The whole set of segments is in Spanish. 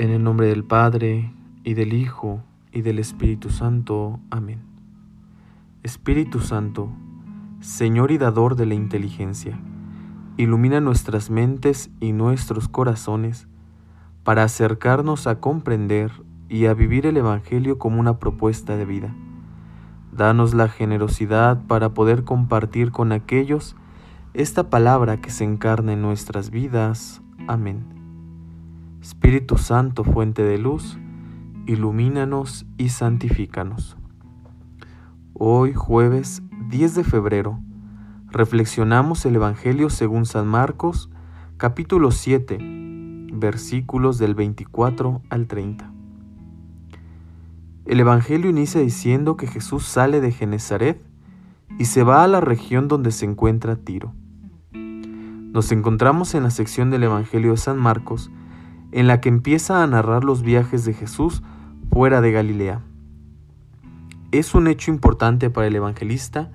En el nombre del Padre, y del Hijo, y del Espíritu Santo. Amén. Espíritu Santo, Señor y dador de la inteligencia, ilumina nuestras mentes y nuestros corazones para acercarnos a comprender y a vivir el Evangelio como una propuesta de vida. Danos la generosidad para poder compartir con aquellos esta palabra que se encarna en nuestras vidas. Amén. Espíritu Santo, fuente de luz, ilumínanos y santifícanos. Hoy, jueves 10 de febrero, reflexionamos el Evangelio según San Marcos, capítulo 7, versículos del 24 al 30. El Evangelio inicia diciendo que Jesús sale de Genezaret y se va a la región donde se encuentra Tiro. Nos encontramos en la sección del Evangelio de San Marcos, en la que empieza a narrar los viajes de Jesús fuera de Galilea. Es un hecho importante para el evangelista,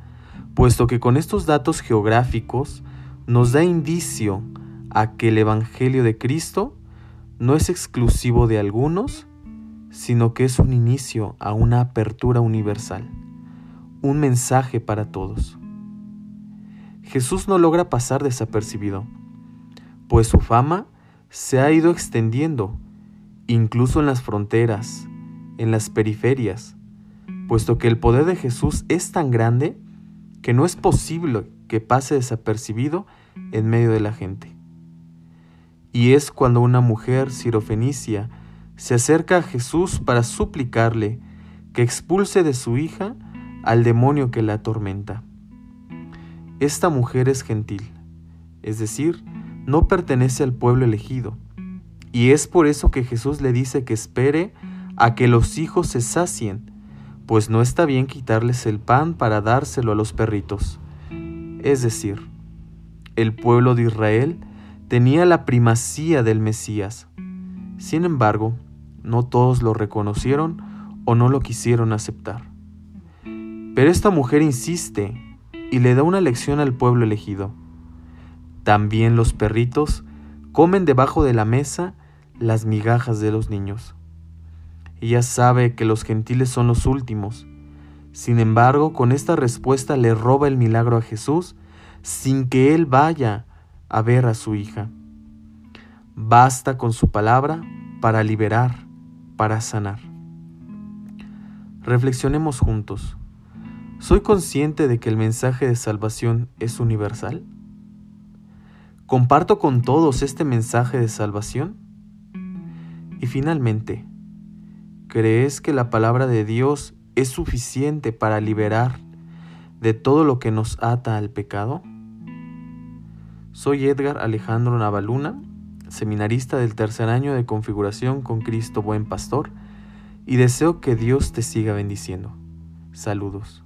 puesto que con estos datos geográficos nos da indicio a que el Evangelio de Cristo no es exclusivo de algunos, sino que es un inicio a una apertura universal, un mensaje para todos. Jesús no logra pasar desapercibido, pues su fama se ha ido extendiendo, incluso en las fronteras, en las periferias, puesto que el poder de Jesús es tan grande que no es posible que pase desapercibido en medio de la gente. Y es cuando una mujer sirofenicia se acerca a Jesús para suplicarle que expulse de su hija al demonio que la atormenta. Esta mujer es gentil, es decir, no pertenece al pueblo elegido. Y es por eso que Jesús le dice que espere a que los hijos se sacien, pues no está bien quitarles el pan para dárselo a los perritos. Es decir, el pueblo de Israel tenía la primacía del Mesías. Sin embargo, no todos lo reconocieron o no lo quisieron aceptar. Pero esta mujer insiste y le da una lección al pueblo elegido. También los perritos comen debajo de la mesa las migajas de los niños. Ella sabe que los gentiles son los últimos. Sin embargo, con esta respuesta le roba el milagro a Jesús sin que él vaya a ver a su hija. Basta con su palabra para liberar, para sanar. Reflexionemos juntos. ¿Soy consciente de que el mensaje de salvación es universal? ¿Comparto con todos este mensaje de salvación? Y finalmente, ¿crees que la palabra de Dios es suficiente para liberar de todo lo que nos ata al pecado? Soy Edgar Alejandro Navaluna, seminarista del tercer año de configuración con Cristo Buen Pastor, y deseo que Dios te siga bendiciendo. Saludos.